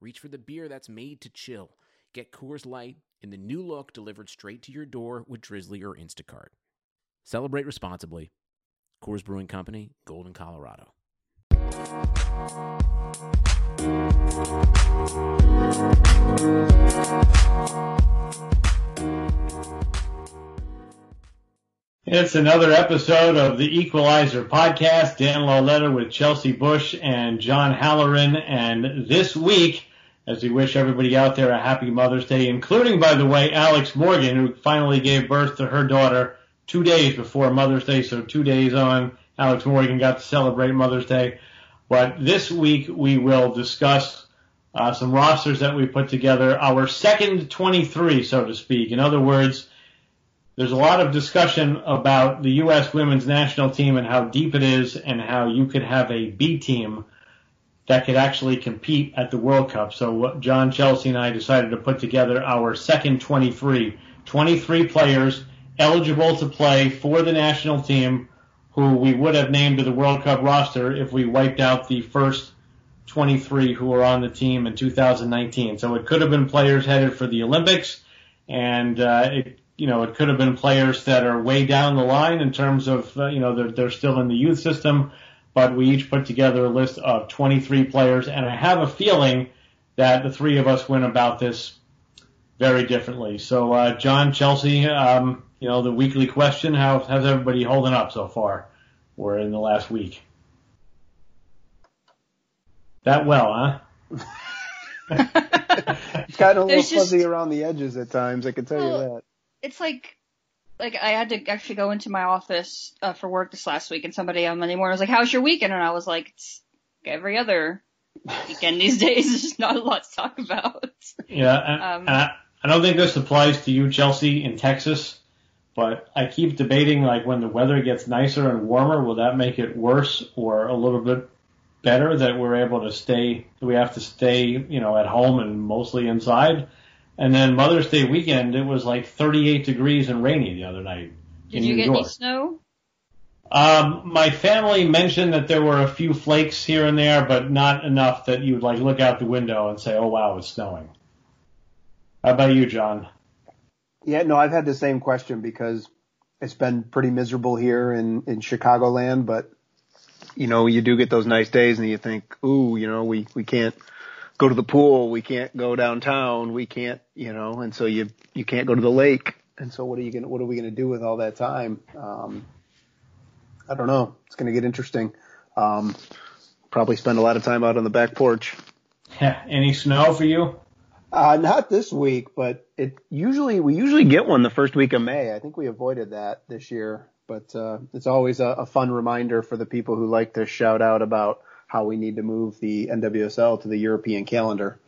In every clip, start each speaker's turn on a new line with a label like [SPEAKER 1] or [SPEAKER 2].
[SPEAKER 1] reach for the beer that's made to chill. Get Coors Light in the new look delivered straight to your door with Drizly or Instacart. Celebrate responsibly. Coors Brewing Company, Golden, Colorado.
[SPEAKER 2] It's another episode of the Equalizer podcast. Dan Lauletta with Chelsey Bush and John Halloran. And this week, as we wish everybody out there a happy Mother's Day, including, by the way, Alex Morgan, who finally gave birth to her daughter two days before Mother's Day. So two days on, Alex Morgan got to celebrate Mother's Day. But this week we will discuss uh, some rosters that we put together, our second 23, so to speak. In other words, there's a lot of discussion about the U.S. women's national team and how deep it is and how you could have a B team that could actually compete at the World Cup. So John Chelsey and I decided to put together our second 23, 23 players eligible to play for the national team who we would have named to the World Cup roster if we wiped out the first 23 who were on the team in 2019. So it could have been players headed for the Olympics and uh, it you know, it could have been players that are way down the line in terms of, uh, you know, they're, they're still in the youth system, but we each put together a list of 23 players, and I have a feeling that the three of us went about this very differently. So, uh, John, Chelsey, um, you know, the weekly question, how, how's everybody holding up so far? We're in the last week. That well, huh?
[SPEAKER 3] it's gotten a little fuzzy just, around the edges at times, I can tell well, you that
[SPEAKER 4] it's like like I had to actually go into my office uh, for work this last week, and somebody on Monday morning was like, "How's your weekend?" And I was like, "It's every other weekend these days. There's just not a lot to talk about."
[SPEAKER 2] Yeah, and, um, and I, I don't think this applies to you, Chelsey, in Texas. But I keep debating, like, when the weather gets nicer and warmer, will that make it worse or a little bit better that we're able to stay? We have to stay, you know, at home and mostly inside and then Mother's Day weekend, it was like 38 degrees and rainy the other night.
[SPEAKER 4] Did you
[SPEAKER 2] New
[SPEAKER 4] get
[SPEAKER 2] York.
[SPEAKER 4] any snow?
[SPEAKER 2] Um, my family mentioned that there were a few flakes here and there, but not enough that you would like look out the window and say, "Oh wow, it's snowing." How about you, John?
[SPEAKER 3] Yeah, no, I've had the same question because it's been pretty miserable here in in Chicagoland, but you know, you do get those nice days and you think, "Ooh, you know, we we can't go to the pool. We can't go downtown. We can't, you know, and so you, you can't go to the lake. And so what are you going to, what are we going to do with all that time? Um, I don't know. It's going to get interesting. Um, probably spend a lot of time out on the back porch. Yeah.
[SPEAKER 2] Any snow for you?
[SPEAKER 3] Uh, not this week, but it usually, we usually get one the first week of May. I think we avoided that this year, but, uh, it's always a, a fun reminder for the people who like to shout out about, how we need to move the NWSL to the European calendar.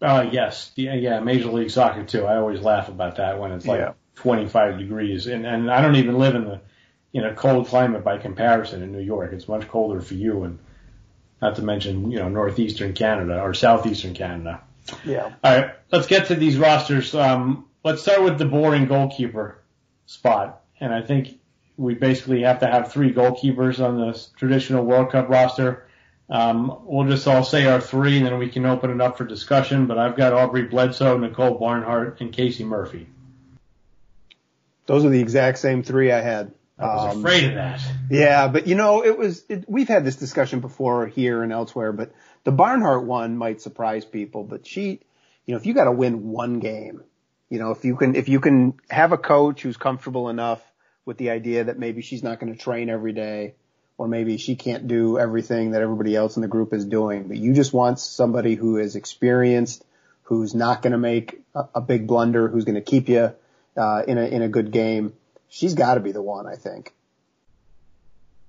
[SPEAKER 2] Uh, yes. Yeah, yeah, Major League Soccer too. I always laugh about that when it's like yeah. 25 degrees and, and I don't even live in the, in a cold climate by comparison in New York. It's much colder for you and not to mention, you know, northeastern Canada or southeastern Canada.
[SPEAKER 3] Yeah.
[SPEAKER 2] All right. Let's get to these rosters. Um, let's start with the boring goalkeeper spot. And I think we basically have to have three goalkeepers on the traditional World Cup roster. Um, we'll just all say our three, and then we can open it up for discussion. But I've got Aubrey Bledsoe, Nicole Barnhart, and Casey Murphy.
[SPEAKER 3] Those are the exact same three I had.
[SPEAKER 2] I was um, afraid of that.
[SPEAKER 3] Yeah, but you know, it was. It, we've had this discussion before here and elsewhere, but the Barnhart one might surprise people. But she, you know, if you got to win one game, you know, if you can, if you can have a coach who's comfortable enough with the idea that maybe she's not going to train every day or maybe she can't do everything that everybody else in the group is doing, but you just want somebody who is experienced, who's not going to make a, a, big blunder, who's going to keep you uh, in a in a good game. She's got to be the one, I think.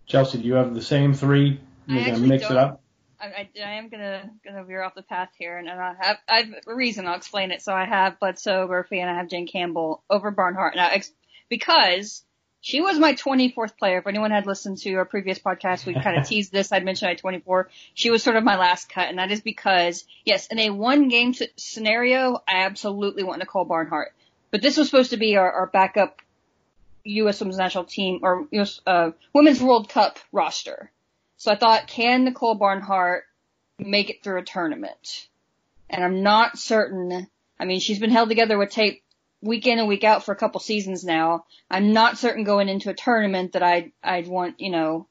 [SPEAKER 2] Chelsey, do you have the same three? You're going to mix
[SPEAKER 4] don't.
[SPEAKER 2] it up.
[SPEAKER 4] I, I, I am gonna gonna veer off the path here, and, and I have I have a reason. I'll explain it. So I have Bledsoe Murphy, and I have Jane Campbell over Barnhart. Now, ex- because she was my 24th player. If anyone had listened to our previous podcast, we kind of teased this. I'd mentioned I had 24. She was sort of my last cut, and that is because, yes, in a one game scenario, I absolutely want Nicole Barnhart. But this was supposed to be our, our backup U.S. Women's National Team or U.S. Uh, Women's World Cup roster. So I thought, can Nicole Barnhart make it through a tournament? And I'm not certain. I mean, she's been held together with tape week in and week out for a couple seasons now. I'm not certain going into a tournament that I'd, I'd want, you know,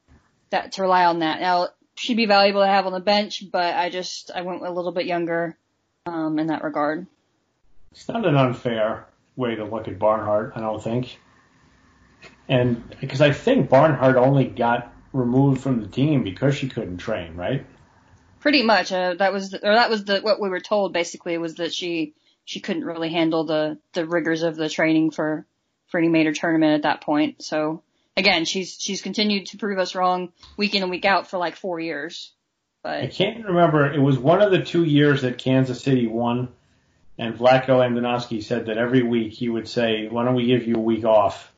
[SPEAKER 4] that to rely on that. Now, she'd be valuable to have on the bench, but I just, I went a little bit younger, um, in that regard.
[SPEAKER 2] It's not an unfair way to look at Barnhart, I don't think. And because I think Barnhart only got removed from the team because she couldn't train, right?
[SPEAKER 4] Pretty much. Uh, that was, the, or that was the, what we were told basically was that she, she couldn't really handle the, the rigors of the training for, for any major tournament at that point. So again, she's, she's continued to prove us wrong week in and week out for like four years. But
[SPEAKER 2] I can't remember. It was one of the two years that Kansas City won, and Vlatko Andonovski said that every week he would say, "Why don't we give you a week off?"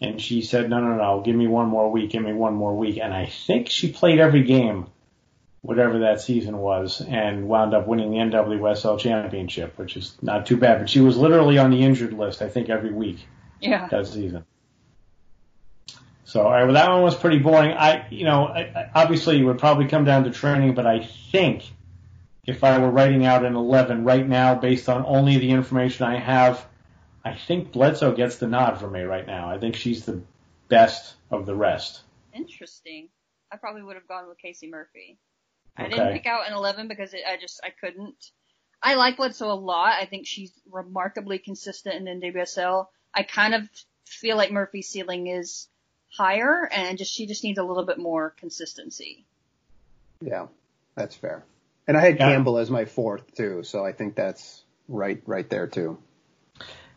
[SPEAKER 2] And she said, "No, no, no. Give me one more week. Give me one more week." And I think she played every game, whatever that season was, and wound up winning the NWSL championship, which is not too bad. But she was literally on the injured list, I think, every week
[SPEAKER 4] yeah.
[SPEAKER 2] that season. So, all right, well, that one was pretty boring. I, you know, I, I, obviously it would probably come down to training, but I think if I were writing out an 11 right now, based on only the information I have, I think Bledsoe gets the nod for me right now. I think she's the best of the rest.
[SPEAKER 4] Interesting. I probably would have gone with Casey Murphy. I didn't pick out an 11 because it, I just, I couldn't. I like Bledsoe a lot. I think she's remarkably consistent in NWSL. I kind of feel like Murphy's ceiling is higher and just she just needs a little bit more consistency.
[SPEAKER 3] Yeah, that's fair. And I had yeah. Campbell as my fourth too, so I think that's right right there too.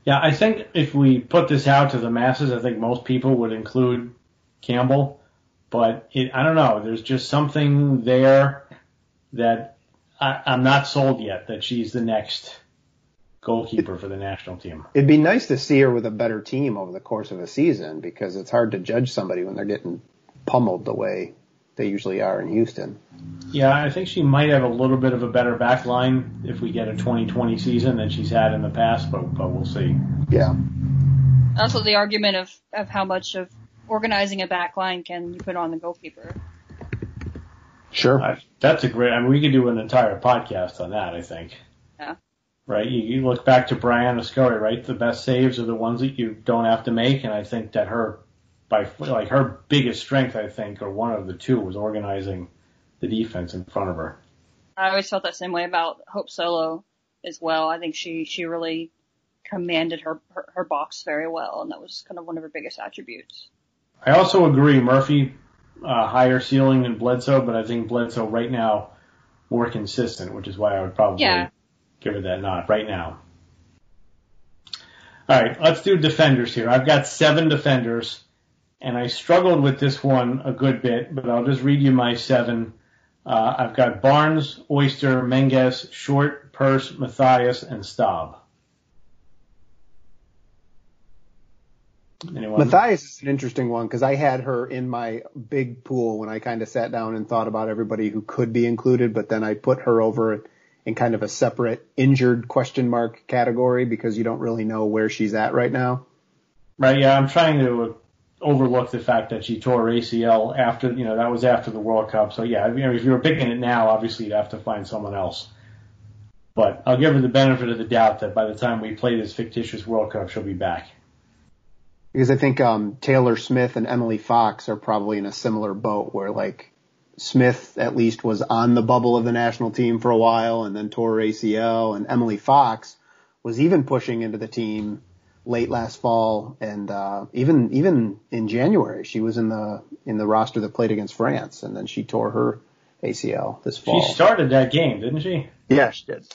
[SPEAKER 2] Yeah, I think if we put this out to the masses, I think most people would include Campbell, but it, I don't know. There's just something there that I, I'm not sold yet that she's the next goalkeeper for the national team.
[SPEAKER 3] It'd be nice to see her with a better team over the course of a season because it's hard to judge somebody when they're getting pummeled the way they usually are in Houston.
[SPEAKER 2] Yeah, I think she might have a little bit of a better back line if we get a 2020 season than she's had in the past, but, but we'll see.
[SPEAKER 3] Yeah.
[SPEAKER 4] Also, the argument of, of how much of organizing a back line can you put on the goalkeeper.
[SPEAKER 3] Sure.
[SPEAKER 2] I, that's a great, I mean, we could do an entire podcast on that, I think.
[SPEAKER 4] Yeah
[SPEAKER 2] right? You, you look back to Briana Scurry, right? The best saves are the ones that you don't have to make, and I think that her, by like her biggest strength, I think, or one of the two, was organizing the defense in front of her.
[SPEAKER 4] I always felt that same way about Hope Solo as well. I think she she really commanded her, her her box very well, and that was kind of one of her biggest attributes.
[SPEAKER 2] I also agree, Murphy uh, higher ceiling than Bledsoe, but I think Bledsoe right now more consistent, which is why I would probably
[SPEAKER 4] yeah
[SPEAKER 2] give her that nod right now. All right, let's do defenders here. I've got seven defenders, and I struggled with this one a good bit, but I'll just read you my seven. Uh, I've got Barnes, Oyster, Menges, Short, Purce, Mathias, and Staub.
[SPEAKER 3] Anyone? Mathias is an interesting one because I had her in my big pool when I kind of sat down and thought about everybody who could be included, but then I put her over in kind of a separate injured question mark category because you don't really know where she's at right now.
[SPEAKER 2] Right. Yeah. I'm trying to uh, overlook the fact that she tore ACL after, you know, that was after the World Cup. So yeah, you know, if you were picking it now, obviously you'd have to find someone else. But I'll give her the benefit of the doubt that by the time we play this fictitious World Cup, she'll be back.
[SPEAKER 3] Because I think um, Taylor Smith and Emily Fox are probably in a similar boat where like Smith at least was on the bubble of the national team for a while and then tore ACL and Emily Fox was even pushing into the team late last fall and uh, even even in January she was in the in the roster that played against France and then she tore her ACL this fall.
[SPEAKER 2] She started that game, didn't she?
[SPEAKER 3] Yeah, she did.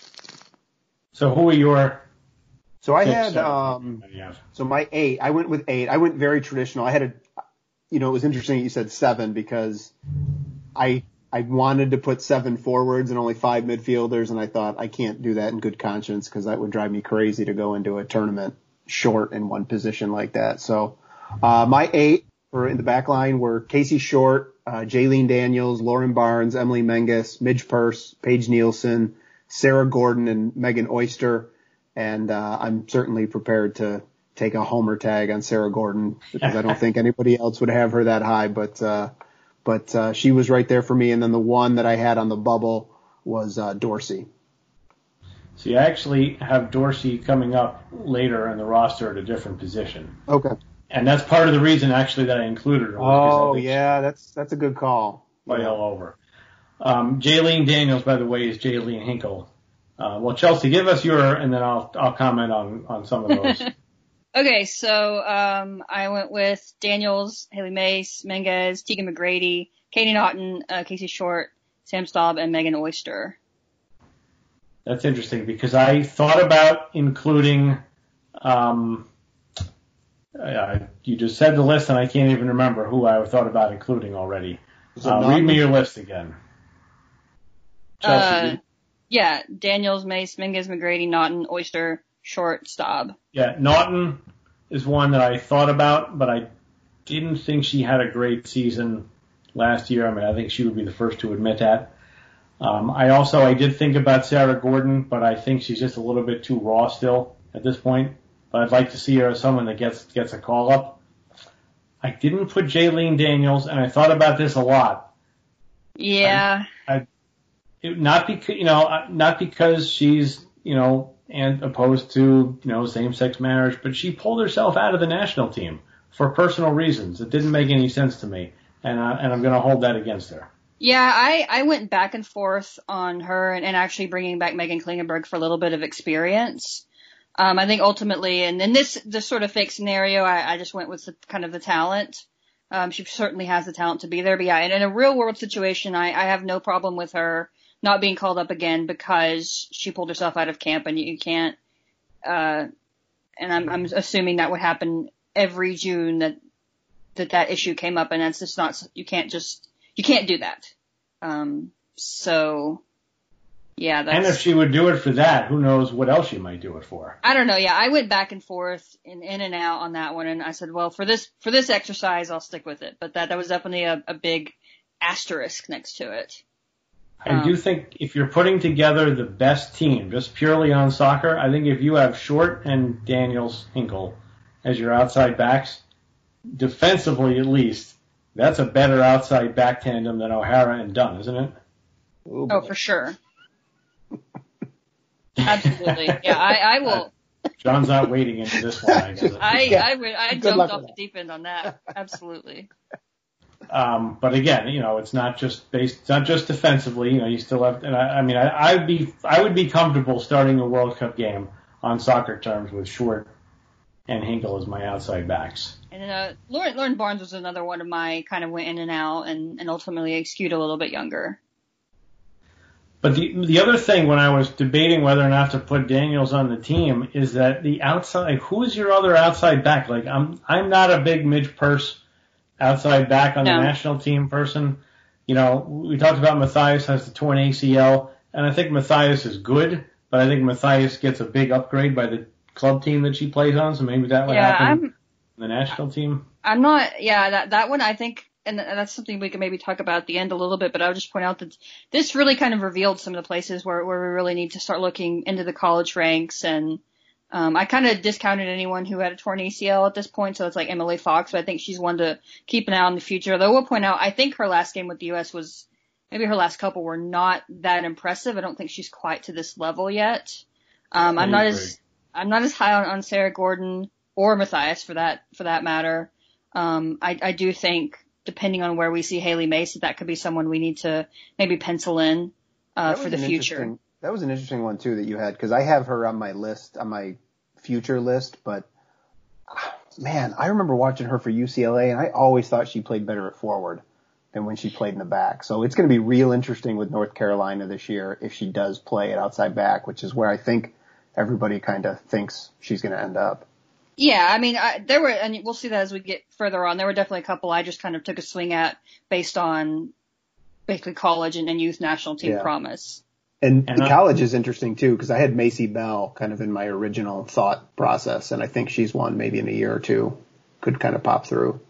[SPEAKER 2] So who are your
[SPEAKER 3] So I had um so my 8, I went with 8. I went very traditional. I had a you know, it was interesting that you said 7 because I I wanted to put seven forwards and only five midfielders, and I thought I can't do that in good conscience because that would drive me crazy to go into a tournament short in one position like that. So uh, my eight for in the back line were Casey Short, uh, Jaelene Daniels, Lauren Barnes, Emily Menges, Midge Purce, Paige Nielsen, Sarah Gordon, and Megan Oyster. And uh, I'm certainly prepared to take a homer tag on Sarah Gordon because I don't think anybody else would have her that high. But uh, but uh, she was right there for me. And then the one that I had on the bubble was uh, Dorsey.
[SPEAKER 2] So you actually have Dorsey coming up later in the roster at a different position.
[SPEAKER 3] Okay.
[SPEAKER 2] And that's part of the reason actually that I included her.
[SPEAKER 3] Oh yeah, that's that's a good call.
[SPEAKER 2] Way all over. Um, Jaelene Daniels, by the way, is Jaelene Hinkle. Uh, well, Chelsey, give us your, and then I'll I'll comment on on some of those.
[SPEAKER 4] okay, so um, I went with Daniels, Hailie Mace, Menges, Tegan McGrady, Katie Naughton, uh, Casey Short, Sam Staub, and Megan Oyster.
[SPEAKER 2] That's interesting because I thought about including. Um, uh, you just said the list, and I can't even remember who I thought about including already. Uh, read me your list again.
[SPEAKER 4] Chelsea, uh, yeah, Daniels, Mace, Menges, McGrady, Naughton, Oyster, Short, Staub.
[SPEAKER 2] Yeah, Naughton is one that I thought about, but I didn't think she had a great season last year. I mean, I think she would be the first to admit that. Um, I also I did think about Sarah Gordon, but I think she's just a little bit too raw still at this point but I'd like to see her as someone that gets gets a call up. I didn't put Jaelene Daniels, and I thought about this a lot.
[SPEAKER 4] Yeah.
[SPEAKER 2] I, I not because you know not because she's you know and opposed to you know same sex marriage, but she pulled herself out of the national team for personal reasons. It didn't make any sense to me, and I, and I'm going to hold that against her.
[SPEAKER 4] Yeah, I, I went back and forth on her and, and actually bringing back Meghan Klingenberg for a little bit of experience. Um, I think ultimately, and in this this sort of fake scenario, I, I just went with the, kind of the talent. Um, she certainly has the talent to be there, but yeah, and in a real world situation, I, I have no problem with her not being called up again because she pulled herself out of camp, and you, you can't. Uh, and I'm, I'm assuming that would happen every June that that that issue came up, and that's just not. You can't just you can't do that. Um, so yeah, that's,
[SPEAKER 2] and if she would do it for that, who knows what else she might do it for?
[SPEAKER 4] I don't know. Yeah, I went back and forth in in and out on that one, and I said, well, for this for this exercise, I'll stick with it. But that that was definitely a, a big asterisk next to it.
[SPEAKER 2] I um, do think if you're putting together the best team, just purely on soccer, I think if you have Short and Daniels Hinkle as your outside backs, defensively at least, that's a better outside back tandem than O'Hara and Dunn, isn't it?
[SPEAKER 4] Oh, for sure. Absolutely. Yeah, I, I will.
[SPEAKER 2] John's not wading into this one. I guess.
[SPEAKER 4] I, yeah. I, would, I jumped off the deep end on that. Absolutely.
[SPEAKER 2] Um, but again, you know, it's not just based, it's not just defensively. You know, you still have, and I, I mean, I, I'd be, I would be comfortable starting a World Cup game on soccer terms with Short and Hinkle as my outside backs.
[SPEAKER 4] And uh, Lauren, Lauren Barnes was another one of my kind of went in and out, and, and ultimately skewed a little bit younger.
[SPEAKER 2] But the the other thing when I was debating whether or not to put Daniels on the team is that the outside who is your other outside back? Like I'm I'm not a big Midge Purce outside back on no. the national team person. You know, we talked about Mathias has the torn ACL, and I think Mathias is good, but I think Mathias gets a big upgrade by the club team that she plays on, so maybe that would yeah, happen the national team.
[SPEAKER 4] I'm not, yeah, that that one I think and that's something we can maybe talk about at the end a little bit, but I would just point out that this really kind of revealed some of the places where, where we really need to start looking into the college ranks and um, I kind of discounted anyone who had a torn ACL at this point, so it's like Emily Fox, but I think she's one to keep an eye on in the future. Though I will point out, I think her last game with the U.S. was maybe her last couple were not that impressive. I don't think she's quite to this level yet. Um, I'm not as I'm not as high on, on Sarah Gordon or Matthias for that for that matter. Um, I, I do think depending on where we see Hailie Mace, that could be someone we need to maybe pencil in uh, for the future.
[SPEAKER 3] That was an interesting one too that you had because I have her on my list on my future list, but man, I remember watching her for UCLA and I always thought she played better at forward than when she played in the back. So it's going to be real interesting with North Carolina this year if she does play at outside back, which is where I think everybody kind of thinks she's going to end up.
[SPEAKER 4] Yeah, I mean, I, there were, and we'll see that as we get further on. There were definitely a couple I just kind of took a swing at based on basically college and, and youth national team
[SPEAKER 3] Yeah.
[SPEAKER 4] promise.
[SPEAKER 3] And,
[SPEAKER 2] And
[SPEAKER 3] the
[SPEAKER 2] I-
[SPEAKER 3] college is interesting too because I had Maycee Bell kind of in my original thought process, and I think she's one maybe in a year or two could kind of pop through.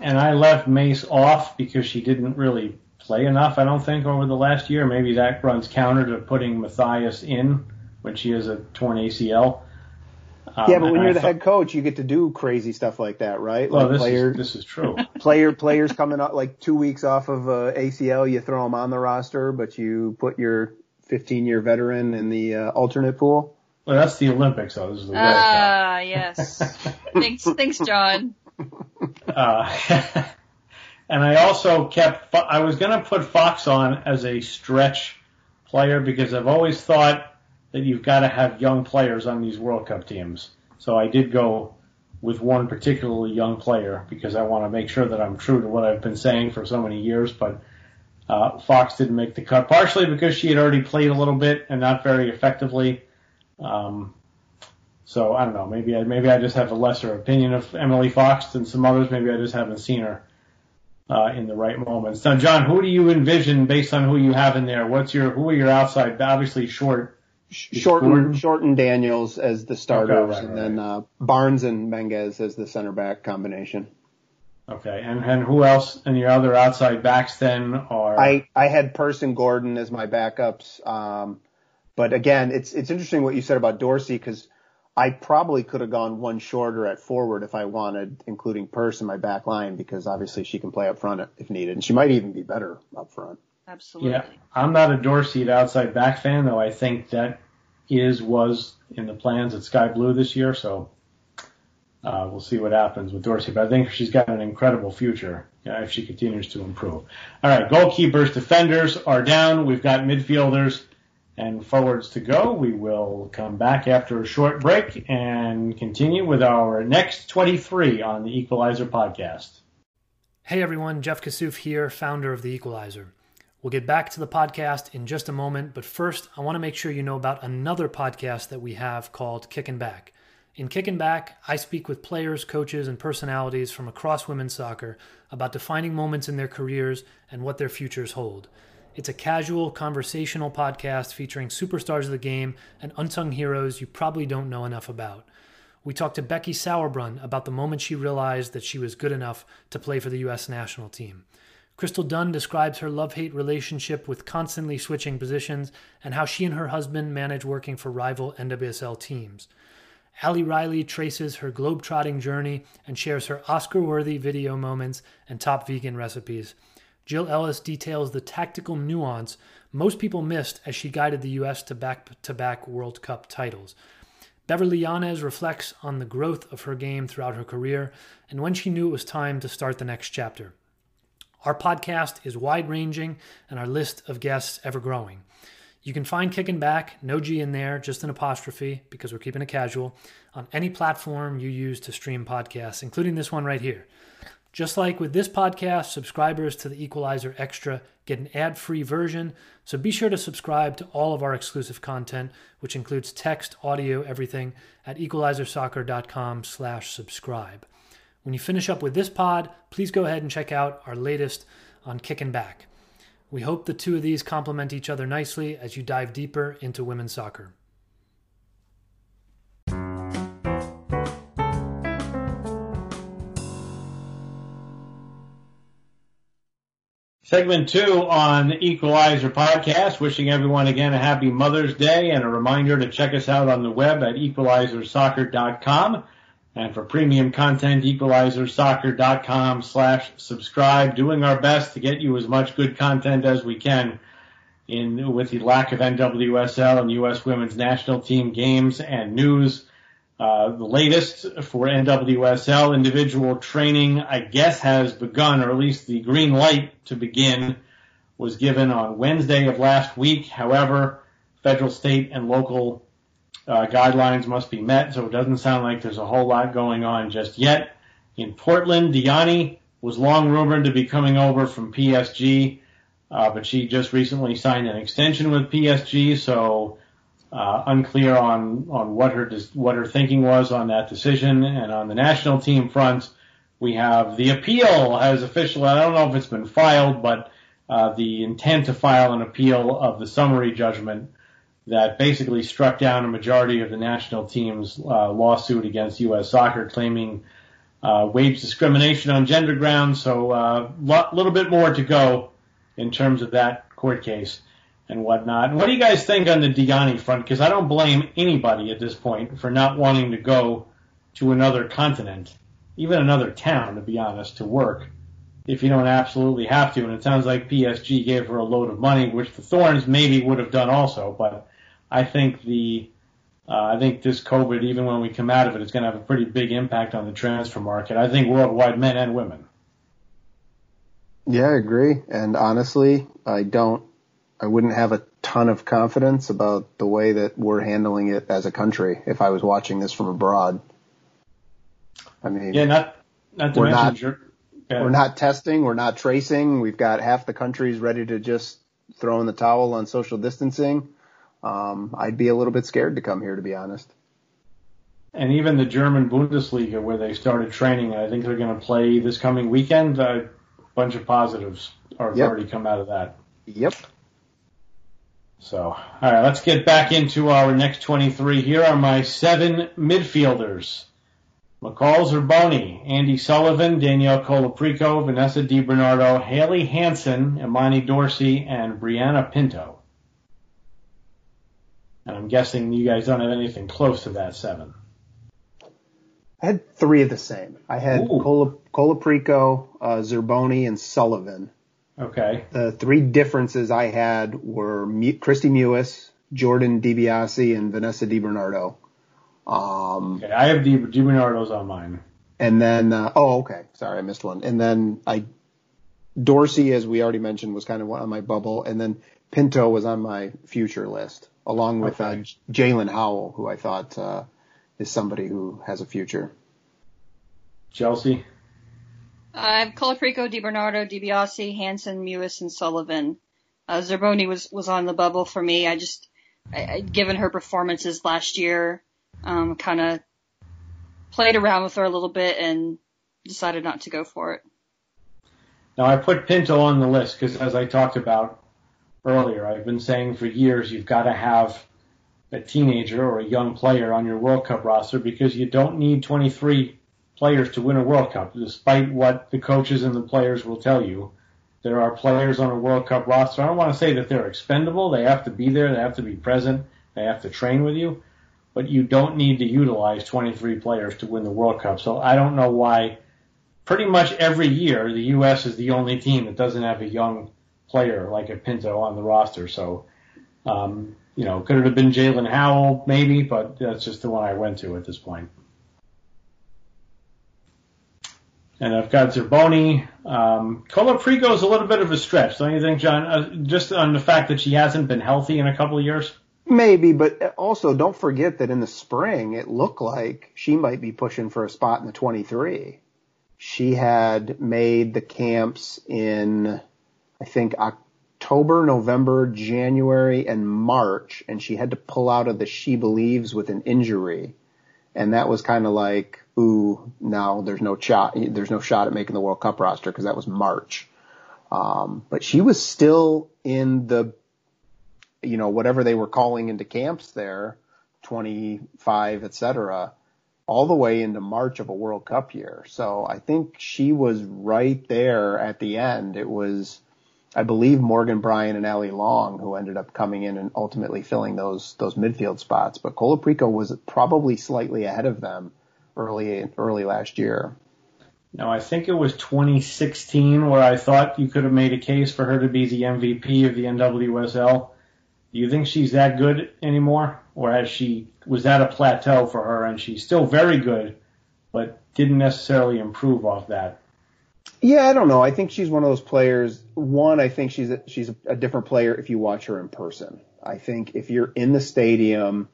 [SPEAKER 2] And I left Mace off because she didn't really play enough, I don't think, over the last year. Maybe that runs counter to putting Mathias in when she has a torn ACL. Um,
[SPEAKER 3] yeah, but when
[SPEAKER 2] I
[SPEAKER 3] you're the
[SPEAKER 2] thought-
[SPEAKER 3] head coach, you get to do crazy stuff like that, right?
[SPEAKER 2] well,
[SPEAKER 3] like
[SPEAKER 2] this
[SPEAKER 3] player,
[SPEAKER 2] is this is true.
[SPEAKER 3] player, players coming up like two weeks off of uh, ACL, you throw them on the roster, but you put your 15 year veteran in the uh, alternate pool.
[SPEAKER 2] Well, that's the Olympics, though. This is the World Cup.
[SPEAKER 4] Ah, yes. thanks, thanks, John.
[SPEAKER 2] Uh, and I also kept, Fo- I was going to put Fox on as a stretch player because I've always thought that you've got to have young players on these World Cup teams. So I did go with one particularly young player because I want to make sure that I'm true to what I've been saying for so many years. But uh, Fox didn't make the cut, partially because she had already played a little bit and not very effectively. Um, so I don't know. Maybe I maybe I just have a lesser opinion of Emily Fox than some others. Maybe I just haven't seen her uh, in the right moments. Now, John, who do you envision based on who you have in there? What's your who are your outside? Obviously, short. Gordon?
[SPEAKER 3] Shorten, shorten Daniels as the starters,
[SPEAKER 2] Okay, right,
[SPEAKER 3] and
[SPEAKER 2] right,
[SPEAKER 3] then uh, Barnes and Menges as the center back combination.
[SPEAKER 2] Okay, and and who else? And your other outside backs then are
[SPEAKER 3] I, I had Person Gordon as my backups. Um, but again, it's, it's interesting what you said about Dorsey because I probably could have gone one shorter at forward if I wanted, including Purce in my back line, because obviously she can play up front if needed. And she might even be better up front.
[SPEAKER 4] Absolutely.
[SPEAKER 2] Yeah, I'm not a Dorsey at outside back fan, though. I think that is was in the plans at Sky Blue this year, so uh, we'll see what happens with Dorsey. But I think she's got an incredible future yeah, if she continues to improve. All right, goalkeepers, defenders are down. We've got midfielders and forwards to go. We will come back after a short break and continue with our next 23 on the Equalizer podcast.
[SPEAKER 5] Hey everyone, Jeff Kassouf here, founder of The Equalizer. We'll get back to the podcast in just a moment, but first, I want to make sure you know about another podcast that we have called Kicking Back. In Kicking Back, I speak with players, coaches, and personalities from across women's soccer about defining moments in their careers and what their futures hold. It's a casual, conversational podcast featuring superstars of the game and unsung heroes you probably don't know enough about. We talked to Becky Sauerbrunn about the moment she realized that she was good enough to play for the U.S. national team. Crystal Dunn describes her love hate relationship with constantly switching positions and how she and her husband manage working for rival NWSL teams. Ali Riley traces her globe-trotting journey and shares her Oscar-worthy video moments and top vegan recipes. Jill Ellis details the tactical nuance most people missed as she guided the U.S. to back-to-back World Cup titles. Beverly Yanez reflects on the growth of her game throughout her career and when she knew it was time to start the next chapter. Our podcast is wide ranging and our list of guests ever growing. You can find Kicking Back, no G in there, just an apostrophe because we're keeping it casual, on any platform you use to stream podcasts, including this one right here. Just like with this podcast, subscribers to the Equalizer Extra get an ad-free version, so be sure to subscribe to all of our exclusive content, which includes text, audio, everything, at equalizersoccer.com slash subscribe. When you finish up with this pod, please go ahead and check out our latest on Kicking Back. We hope the two of these complement each other nicely as you dive deeper into women's soccer.
[SPEAKER 2] Segment two on Equalizer podcast. Wishing everyone again a happy Mother's Day and a reminder to check us out on the web at equalizersoccer.com. And for premium content, equalizersoccer.com slash subscribe. Doing our best to get you as much good content as we can in with the lack of NWSL and U.S. women's national team games and news. Uh, the latest for NWSL individual training, I guess, has begun, or at least the green light to begin was given on Wednesday of last week. However, federal, state, and local uh, guidelines must be met, so it doesn't sound like there's a whole lot going on just yet. In Portland, Diani was long rumored to be coming over from PSG, uh, but she just recently signed an extension with PSG, so uh, unclear on on what her what her thinking was on that decision. And on the national team front, we have the appeal has official. I don't know if it's been filed, but uh, the intent to file an appeal of the summary judgment that basically struck down a majority of the national team's uh, lawsuit against U.S. soccer, claiming uh, wage discrimination on gender grounds. So a uh, little bit more to go in terms of that court case and whatnot. What do you guys think on the Diani front? Because I don't blame anybody at this point for not wanting to go to another continent, even another town, to be honest, to work if you don't absolutely have to. And it sounds like PSG gave her a load of money, which the Thorns maybe would have done also. But I think the uh, I think this COVID, even when we come out of it, is going to have a pretty big impact on the transfer market. I think worldwide, men and women.
[SPEAKER 3] Yeah, I agree. And honestly, I don't, I wouldn't have a ton of confidence about the way that we're handling it as a country if I was watching this from abroad. I mean,
[SPEAKER 2] yeah, not, not to
[SPEAKER 3] we're
[SPEAKER 2] mention,
[SPEAKER 3] not, we're not testing, we're not tracing. We've got half the countries ready to just throw in the towel on social distancing um, I'd be a little bit scared to come here, to be honest.
[SPEAKER 2] And even the German Bundesliga, where they started training, I think they're going to play this coming weekend. A bunch of positives are yep. already come out of that.
[SPEAKER 3] Yep.
[SPEAKER 2] So, all right, let's get back into our next 23. Here are my seven midfielders. McCall Zerboni, Andi Sullivan, Danielle Colaprico, Vanessa DiBernardo, Haley Hanson, Imani Dorsey, and Brianna Pinto. And I'm guessing you guys don't have anything close to that seven.
[SPEAKER 3] I had three of the same. I had Cola, Colaprico, uh, Zerboni, and Sullivan.
[SPEAKER 2] Okay.
[SPEAKER 3] The three differences I had were Kristie Mewis, Jordan DiBiase, and Vanessa DiBernardo. Um,
[SPEAKER 2] okay, I have Di, DiBernardo's on mine.
[SPEAKER 3] And then, uh, oh, okay. Sorry, I missed one. And then I, Dorsey, as we already mentioned, was kind of on my bubble. And then Pinto was on my future list along with okay. uh, Jaelin Howell, who I thought uh, is somebody who has a future.
[SPEAKER 2] Chelsey.
[SPEAKER 4] I have Colaprico, DiBernardo, DiBiase, Hanson, Mewis, and Sullivan. Uh, Zerboni was was on the bubble for me. I just, I, I given her performances last year, um, kind of played around with her a little bit and decided not to go for it.
[SPEAKER 2] Now I put Pinto on the list because, as I talked about, earlier. I've been saying for years you've got to have a teenager or a young player on your World Cup roster because you don't need 23 players to win a World Cup, despite what the coaches and the players will tell you. There are players on a World Cup roster. I don't want to say that they're expendable. They have to be there. They have to be present. They have to train with you. But you don't need to utilize 23 players to win the World Cup. So I don't know why pretty much every year the U.S. is the only team that doesn't have a young player like a Pinto on the roster. So, um, you know, could it have been Jaelin Howell maybe, but that's just the one I went to at this point. And I've got Zerboni. Um, is a little bit of a stretch, don't you think, John? Uh, just on the fact that she hasn't been healthy in a couple of years.
[SPEAKER 3] Maybe, but also don't forget that in the spring it looked like she might be pushing for a spot in the 23. She had made the camps in I think October, November, January, and March, and she had to pull out of the She Believes with an injury. And that was kind of like, ooh, now there's no shot, there's no shot at making the World Cup roster because that was March. Um, but she was still in the, you know, whatever they were calling into camps there, 25, et cetera, all the way into March of a World Cup year. So I think she was right there at the end. It was, I believe Morgan Brian and Allie Long, who ended up coming in and ultimately filling those those midfield spots. But Colaprico was probably slightly ahead of them early early last year.
[SPEAKER 2] No, I think it was 2016 where I thought you could have made a case for her to be the MVP of the NWSL. Do you think she's that good anymore, or has she was that a plateau for her and she's still very good, but didn't necessarily improve off that?
[SPEAKER 3] Yeah, I don't know. I think she's one of those players. One, I think she's a, she's a different player if you watch her in person. I think if you're in the stadium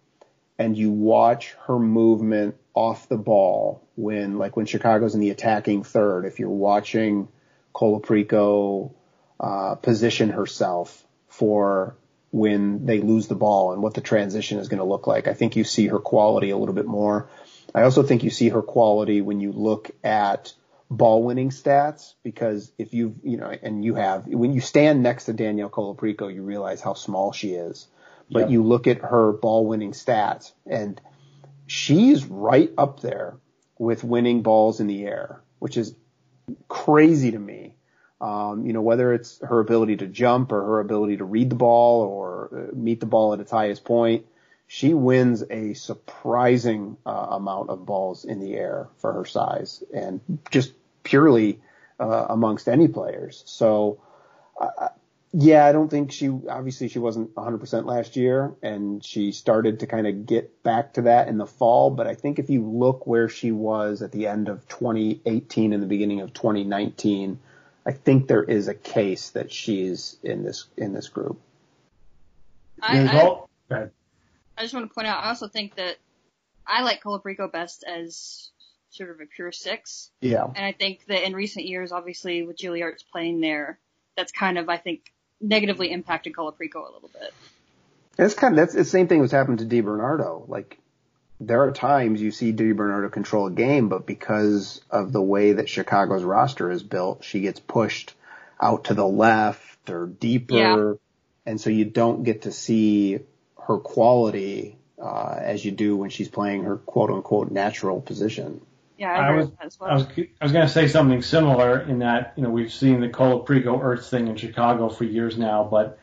[SPEAKER 3] and you watch her movement off the ball when, like when Chicago's in the attacking third, if you're watching Colaprico uh, position herself for when they lose the ball and what the transition is going to look like, I think you see her quality a little bit more. I also think you see her quality when you look at ball winning stats because if you you know and you have when you stand next to Danielle Colaprico you realize how small she is. But
[SPEAKER 2] Yep.
[SPEAKER 3] you look at her ball winning stats and she's right up there with winning balls in the air which is crazy to me. Um, you know whether it's her ability to jump or her ability to read the ball or uh, meet the ball at its highest point she wins a surprising uh, amount of balls in the air for her size. And just purely uh, amongst any players. So, uh, yeah, I don't think she, obviously she wasn't 100% last year and she started to kind of get back to that in the fall. But I think if you look where she was at the end of 2018 and the beginning of 2019, I think there is a case that she's in this, in this group.
[SPEAKER 4] I, I,
[SPEAKER 2] all- go ahead.
[SPEAKER 4] I just want to point out, I also think that I like Colaprico best as sort of a pure six.
[SPEAKER 3] Yeah.
[SPEAKER 4] And I think that in recent years, obviously with Julie Ertz playing there, that's kind of, I think, negatively impacted Colaprico a little bit.
[SPEAKER 3] That's kind of that's the same thing that's happened to Di Bernardo. Like there are times you see Di Bernardo control a game, but because of the way that Chicago's roster is built, she gets pushed out to the left or deeper,
[SPEAKER 4] Yeah.
[SPEAKER 3] and so you don't get to see her quality uh, as you do when she's playing her quote unquote natural position.
[SPEAKER 4] Yeah, I
[SPEAKER 2] I was,
[SPEAKER 4] with that as well.
[SPEAKER 2] I was, I was going to say something similar in that, you know, we've seen the Colaprico Ertz thing in Chicago for years now, but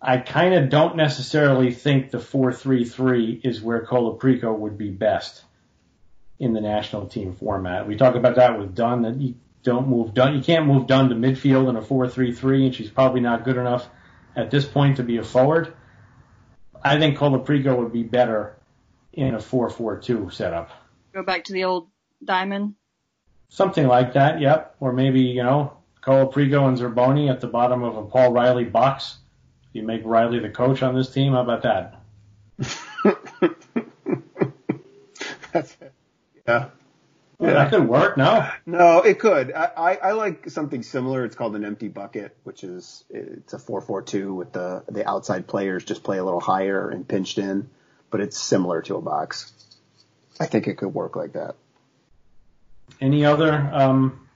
[SPEAKER 2] I kind of don't necessarily think the 4-3-3 is where Colaprico would be best in the national team format. We talk about that with Dunn, that you don't move Dunn, you can't move Dunn to midfield in a 4-3-3, and she's probably not good enough at this point to be a forward. I think Colaprico would be better in a 4-4-2 setup.
[SPEAKER 4] Go back to the old diamond.
[SPEAKER 2] Something like that, yep. Or maybe, you know, Colaprico and Zerboni at the bottom of a Paul Riley box. You make Riley the coach on this team. How about that?
[SPEAKER 3] That's it. Yeah.
[SPEAKER 2] Well, That could work, no?
[SPEAKER 3] No, it could. I, I, I like something similar. It's called an empty bucket, which is it's a four four two with the the outside players just play a little higher and pinched in, but it's similar to a box. I think it could work like that.
[SPEAKER 2] Any other um,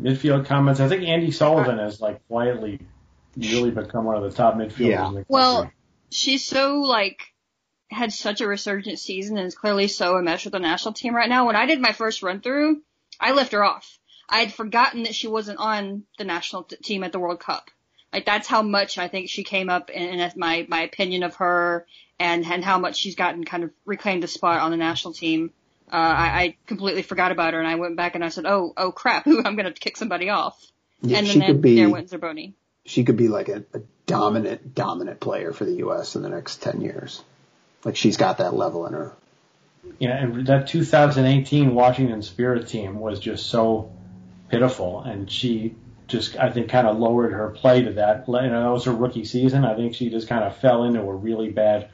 [SPEAKER 2] midfield comments? I think Andi Sullivan has like quietly really become one of the top midfielders
[SPEAKER 3] Yeah.
[SPEAKER 2] in the.
[SPEAKER 4] Well, she's so like had such a resurgent season and is clearly so enmeshed with the national team right now. When I did my first run through, I left her off. I had forgotten that she wasn't on the national t- team at the World Cup. Like that's how much I think she came up in, in my my opinion of her and and how much she's gotten kind of reclaimed a spot on the national team. Uh, I, I completely forgot about her and I went back and I said, oh oh crap, I'm gonna kick somebody off.
[SPEAKER 3] Yeah,
[SPEAKER 4] and then,
[SPEAKER 3] she
[SPEAKER 4] then
[SPEAKER 3] could be
[SPEAKER 4] there went Zerboni.
[SPEAKER 3] she could be like a, a dominant dominant player for the U.S. in the next ten years. Like she's got that level in her.
[SPEAKER 2] Yeah, and that 2018 Washington Spirit team was just so pitiful, and she just, I think, kind of lowered her play to that. You know, that was her rookie season. I think she just kind of fell into a really bad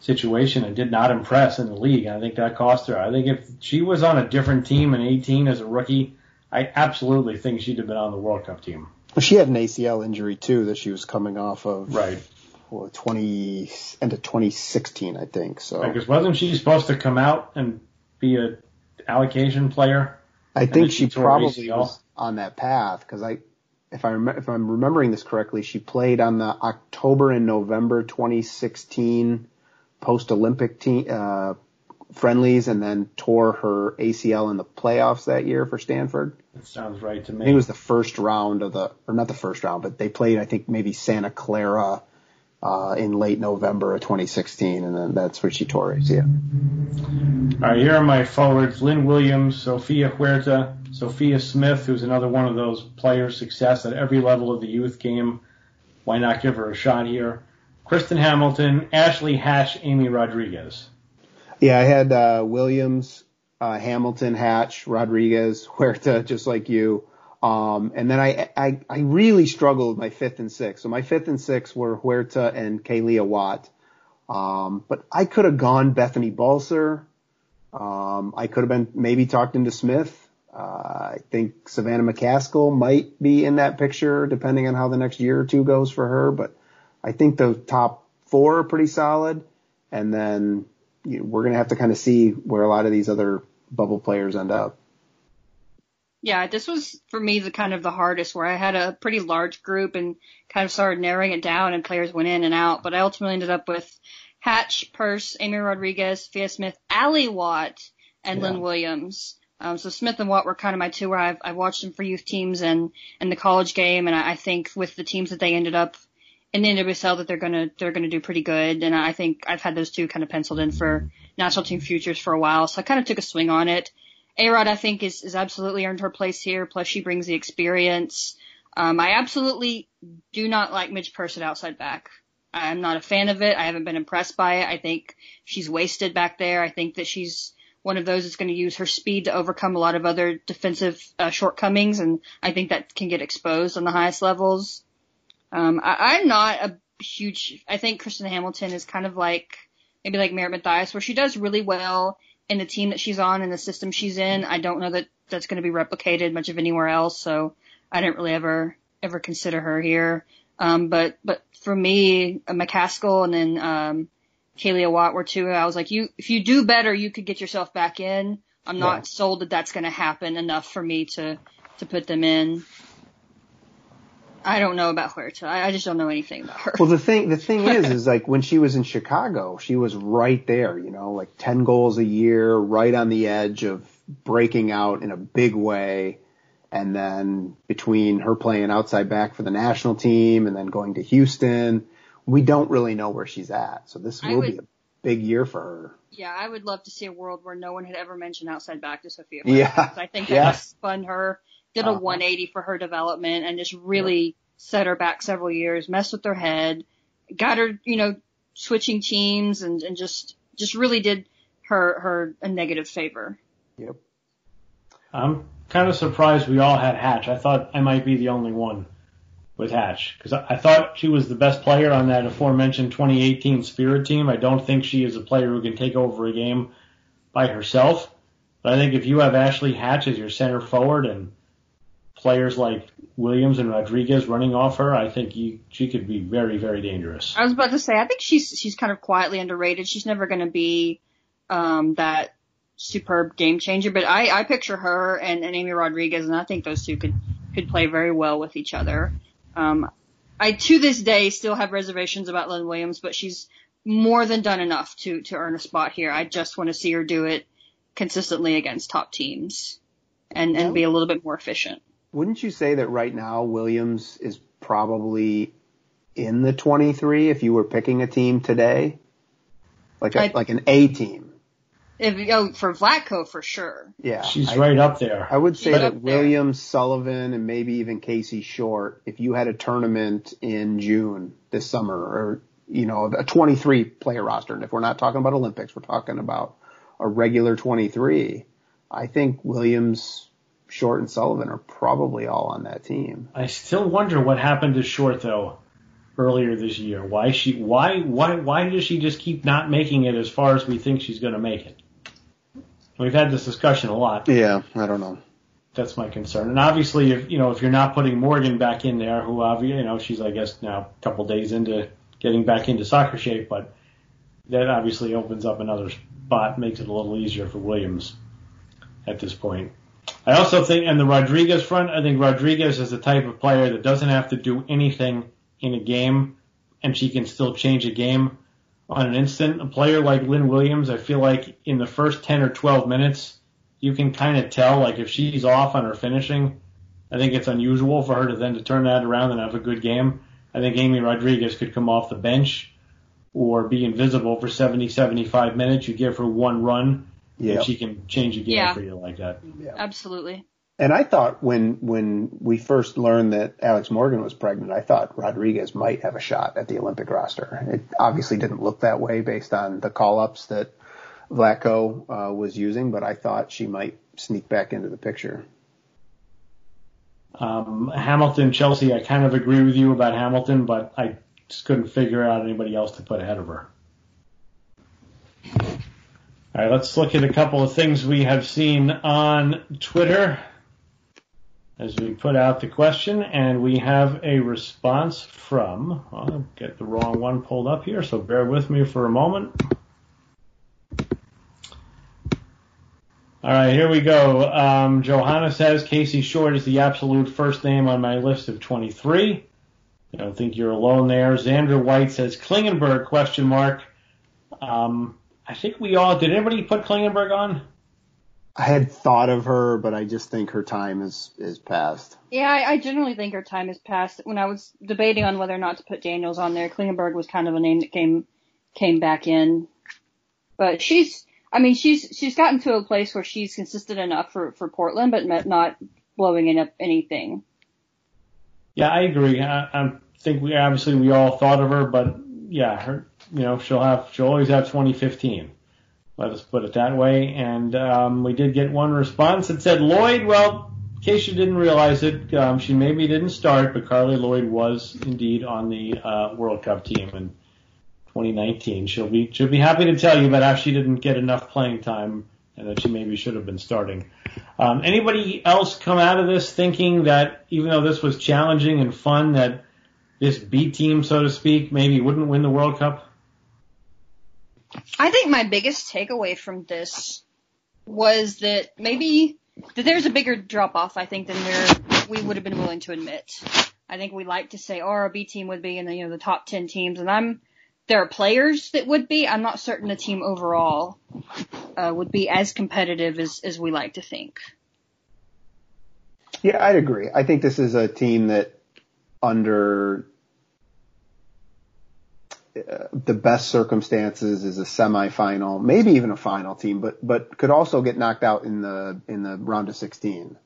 [SPEAKER 2] situation and did not impress in the league. And I think that cost her. I think if she was on a different team in 18 as a rookie, I absolutely think she'd have been on the World Cup team.
[SPEAKER 3] She had an ACL injury too that she was coming off of.
[SPEAKER 2] Right.
[SPEAKER 3] Well, 20 end of 2016, I think. So
[SPEAKER 2] Because wasn't she supposed to come out and be a allocation player?
[SPEAKER 3] I think
[SPEAKER 2] she
[SPEAKER 3] she probably was on that path because I, if I rem- if I'm remembering this correctly, she played on the October and November 2016 post Olympic team uh, friendlies and then tore her ACL in the playoffs that year for Stanford.
[SPEAKER 2] That sounds right to
[SPEAKER 3] I think
[SPEAKER 2] me.
[SPEAKER 3] it was the first round of the, or not the first round, but they played I think maybe Santa Clara. Uh, in late November of 2016, and then that's where she tore ACL.
[SPEAKER 2] All right, here are my forwards: Lynn Williams, Sofia Huerta, Sophia Smith, who's another one of those players' success at every level of the youth game. Why not give her a shot here? Kristen Hamilton, Ashley Hatch, Amy Rodriguez.
[SPEAKER 3] Yeah, I had uh, Williams, uh, Hamilton, Hatch, Rodriguez, Huerta, just like you. Um, and then I, I, I really struggled with my fifth and sixth. So my fifth and sixth were Huerta and Kaylia Watt. Um, but I could have gone Bethany Balcer. Um, I could have been maybe talked into Smith. Uh, I think Savannah McCaskill might be in that picture depending on how the next year or two goes for her. But I think the top four are pretty solid. And then you know, we're going to have to kind of see where a lot of these other bubble players end up.
[SPEAKER 4] Yeah, this was for me the kind of the hardest where I had a pretty large group and kind of started narrowing it down and players went in and out, but I ultimately ended up with Hatch, Purce, Amy Rodriguez, Fia Smith, Ally Watt, and yeah. Lynn Williams. Um, so Smith and Watt were kind of my two where I've, I've watched them for youth teams and, and the college game. And I, I think with the teams that they ended up the NWSL that they're gonna they're gonna do pretty good. And I think I've had those two kind of penciled in for national team futures for a while, so I kind of took a swing on it. Arod I think is is absolutely earned her place here. Plus she brings the experience. Um, I absolutely do not like Midge at outside back. I'm not a fan of it. I haven't been impressed by it. I think she's wasted back there. I think that she's one of those that's going to use her speed to overcome a lot of other defensive uh, shortcomings, and I think that can get exposed on the highest levels. Um, I, I'm not a huge. I think Kristen Hamilton is kind of like maybe like Merritt Mathias, where she does really well in the team that she's on and the system she's in. I don't know that that's going to be replicated much of anywhere else, so I didn't really ever ever consider her here. Um, but but for me, uh, McCaskill and then um, Kealia Watt were two. I was like, you if you do better, you could get yourself back in. I'm not yeah. sold that that's going to happen enough for me to to put them in. I don't know about Huerta. I, I just don't know anything about her.
[SPEAKER 3] Well, the thing, the thing is, is like when she was in Chicago, she was right there, you know, like 10 goals a year, right on the edge of breaking out in a big way. And then between her playing outside back for the national team and then going to Houston, we don't really know where she's at. So this will would, be a big year for her.
[SPEAKER 4] Yeah, I would love to see a world where no one had ever mentioned outside back to Sofia.
[SPEAKER 3] Yeah.
[SPEAKER 4] I think that yeah. spun her did a uh-huh. 180 for her development and just really set her back several years, messed with her head, got her, you know, switching teams and, and just, just really did her, her a negative favor.
[SPEAKER 3] Yep.
[SPEAKER 2] I'm kind of surprised we all had Hatch. I thought I might be the only one with Hatch because I, I thought she was the best player on that aforementioned 2018 Spirit team. I don't think she is a player who can take over a game by herself. But I think if you have Ashley Hatch as your center forward and players like Williams and Rodriguez running off her, I think you, she could be very, very dangerous.
[SPEAKER 4] I was about to say, I think she's she's kind of quietly underrated. She's never going to be um, that superb game changer, but I, I picture her and, and Amy Rodriguez, and I think those two could could play very well with each other. Um, I to this day still have reservations about Lynn Williams, but she's more than done enough to to earn a spot here. I just want to see her do it consistently against top teams and and be a little bit more efficient
[SPEAKER 3] wouldn't you say that right now Williams is probably in the 23 if you were picking a team today? Like a, I, like an A team.
[SPEAKER 4] If oh, for Vlatko for sure.
[SPEAKER 3] Yeah.
[SPEAKER 2] She's I, right up there.
[SPEAKER 3] I would say She's that Williams, Sullivan, and maybe even Casey Short, if you had a tournament in June this summer or, you know, a 23 player roster, and if we're not talking about Olympics, we're talking about a regular 23, I think Williams Short and Sullivan are probably all on that team.
[SPEAKER 2] I still wonder what happened to Short though earlier this year. Why she why why why does she just keep not making it as far as we think she's going to make it? We've had this discussion a lot.
[SPEAKER 3] Yeah, I don't know.
[SPEAKER 2] That's my concern. And obviously, if you know if you're not putting Morgan back in there, who obviously you know she's I guess now a couple days into getting back into soccer shape, but that obviously opens up another spot, makes it a little easier for Williams at this point. I also think, and the Rodriguez front, I think Rodriguez is the type of player that doesn't have to do anything in a game, and she can still change a game on an instant. A player like Lynn Williams, I feel like in the first 10 or 12 minutes, you can kind of tell, like if she's off on her finishing, I think it's unusual for her to then to turn that around and have a good game. I think Amy Rodriguez could come off the bench or be invisible for 70, 75 minutes. You give her one run yeah. she can change a game yeah. for you like that.
[SPEAKER 4] Yeah. Absolutely.
[SPEAKER 3] And I thought when when we first learned that Alex Morgan was pregnant, I thought Rodriguez might have a shot at the Olympic roster. It obviously didn't look that way based on the call ups that Vlatko uh, was using, but I thought she might sneak back into the picture.
[SPEAKER 2] Um, Hamilton, Chelsey, I kind of agree with you about Hamilton, but I just couldn't figure out anybody else to put ahead of her. All right, let's look at a couple of things we have seen on Twitter as we put out the question, and we have a response from, I'll get the wrong one pulled up here, so bear with me for a moment. All right, here we go. Um, Johanna says Casey Short is the absolute first name on my list of 23. I don't think you're alone there. Xander White says Klingenberg question mark. Um, I think we all did. Anybody put Klingenberg on?
[SPEAKER 3] I had thought of her, but I just think her time is is past.
[SPEAKER 4] Yeah, I, I generally think her time is past. When I was debating on whether or not to put Daniels on there, Klingenberg was kind of a name that came came back in. But she's, I mean, she's she's gotten to a place where she's consistent enough for for Portland, but not blowing up anything.
[SPEAKER 2] Yeah, I agree. I, I think we obviously we all thought of her, but yeah, her, you know, she'll have she'll always have 2015. Let us put it that way. And um, we did get one response that said Lloyd. Well, in case you didn't realize it, um, she maybe didn't start, but Carli Lloyd was indeed on the uh, World Cup team in 2019. She'll be she'll be happy to tell you about how she didn't get enough playing time and that she maybe should have been starting. Um, anybody else come out of this thinking that even though this was challenging and fun, that this B team, so to speak, maybe wouldn't win the World Cup?
[SPEAKER 4] I think my biggest takeaway from this was that maybe that there's a bigger drop off, I think, than there we would have been willing to admit. I think we like to say, oh, our B team would be in the, you know, the top 10 teams, and I'm, there are players that would be. I'm not certain the team overall, uh, would be as competitive as, as we like to think.
[SPEAKER 3] Yeah, I'd agree. I think this is a team that under the best circumstances is a semifinal, maybe even a final team, but but could also get knocked out in the in the round of 16.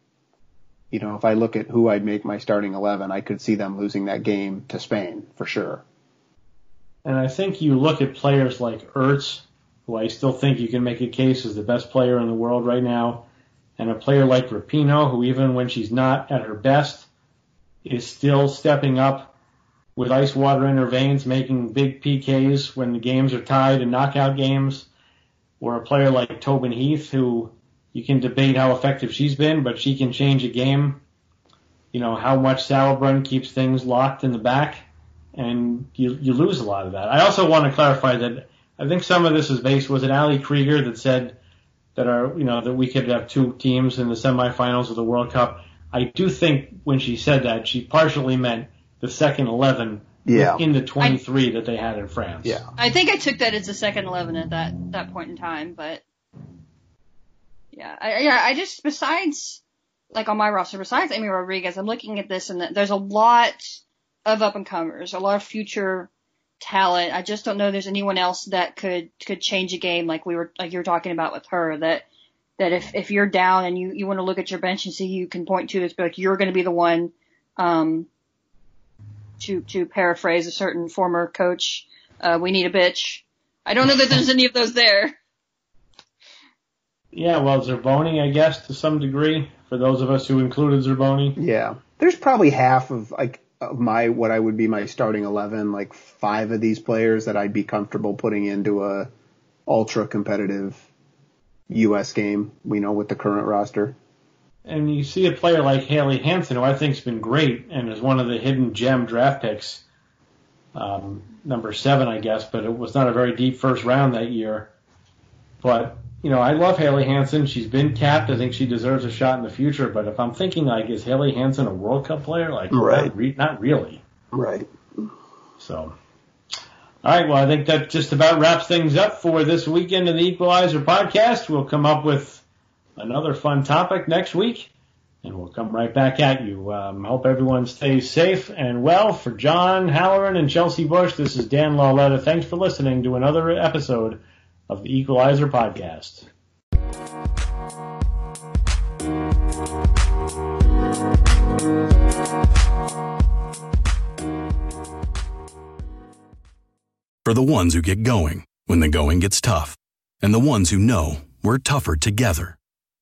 [SPEAKER 3] You know, if I look at who I'd make my starting 11, I could see them losing that game to Spain for sure.
[SPEAKER 2] And I think you look at players like Ertz, who I still think you can make a case as the best player in the world right now, and a player like Rapinoe, who even when she's not at her best, is still stepping up with ice water in her veins, making big PKs when the games are tied in knockout games, or a player like Tobin Heath, who you can debate how effective she's been, but she can change a game. You know, how much Sauerbrunn keeps things locked in the back, and you, you lose a lot of that. I also want to clarify that I think some of this is based, was it Ali Krieger that said that are, you know, that we could have two teams in the semifinals of the World Cup? I do think when she said that, she partially meant the second 11
[SPEAKER 3] Yeah.
[SPEAKER 2] in the 23 that they had in France.
[SPEAKER 3] Yeah.
[SPEAKER 4] I think I took that as the second 11 at that, that point in time, but yeah, I, yeah, I just, besides, like on my roster, besides Amy Rodriguez, I'm looking at this and there's a lot of up and comers, a lot of future talent. I just don't know there's anyone else that could, could change a game like we were, like you were talking about with her that, that if, if you're down and you, you want to look at your bench and see who you can point to, it's like you're going to be the one, um, to, to paraphrase a certain former coach, uh, we need a bitch. I don't know that there's any of those there.
[SPEAKER 2] Yeah, well, Zerboni, I guess, to some degree, for those of us who included Zerboni.
[SPEAKER 3] Yeah. There's probably half of like of my what I would be my starting 11, like five of these players that I'd be comfortable putting into a ultra competitive US game, we know with the current roster.
[SPEAKER 2] And you see a player like Haley Hanson, who I think's been great and is one of the hidden gem draft picks, um, number seven, I guess, but it was not a very deep first round that year. But you know, I love Haley Hanson. She's been capped. I think she deserves a shot in the future. But if I'm thinking like, is Haley Hanson a World Cup player? Like,
[SPEAKER 3] Right.
[SPEAKER 2] not, re- not really.
[SPEAKER 3] Right.
[SPEAKER 2] So, all right. Well, I think that just about wraps things up for this weekend of the Equalizer podcast. We'll come up with another fun topic next week, and we'll come right back at you. Um, hope everyone stays safe and well. For John Halloran and Chelsey Bush, this is Dan Lauletta. Thanks for listening to another episode of the Equalizer podcast.
[SPEAKER 6] For the ones who get going when the going gets tough, and the ones who know we're tougher together.